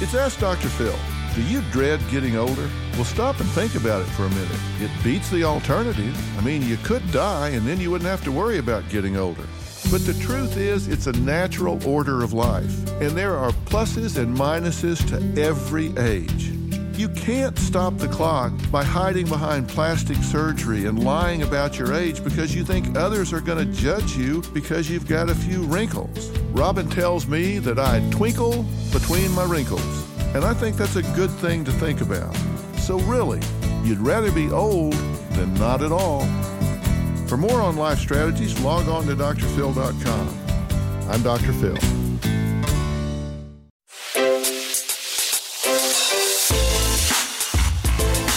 It's Ask Dr. Phil. Do you dread getting older? Well, stop and think about it for a minute. It beats the alternative. I mean, you could die and then you wouldn't have to worry about getting older. But the truth is, it's a natural order of life, and there are pluses and minuses to every age. You can't stop the clock by hiding behind plastic surgery and lying about your age because you think others are going to judge you because you've got a few wrinkles. Robin tells me that I twinkle between my wrinkles, and I think that's a good thing to think about. So, really, you'd rather be old than not at all. For more on life strategies, log on to drphil.com. I'm Dr. Phil.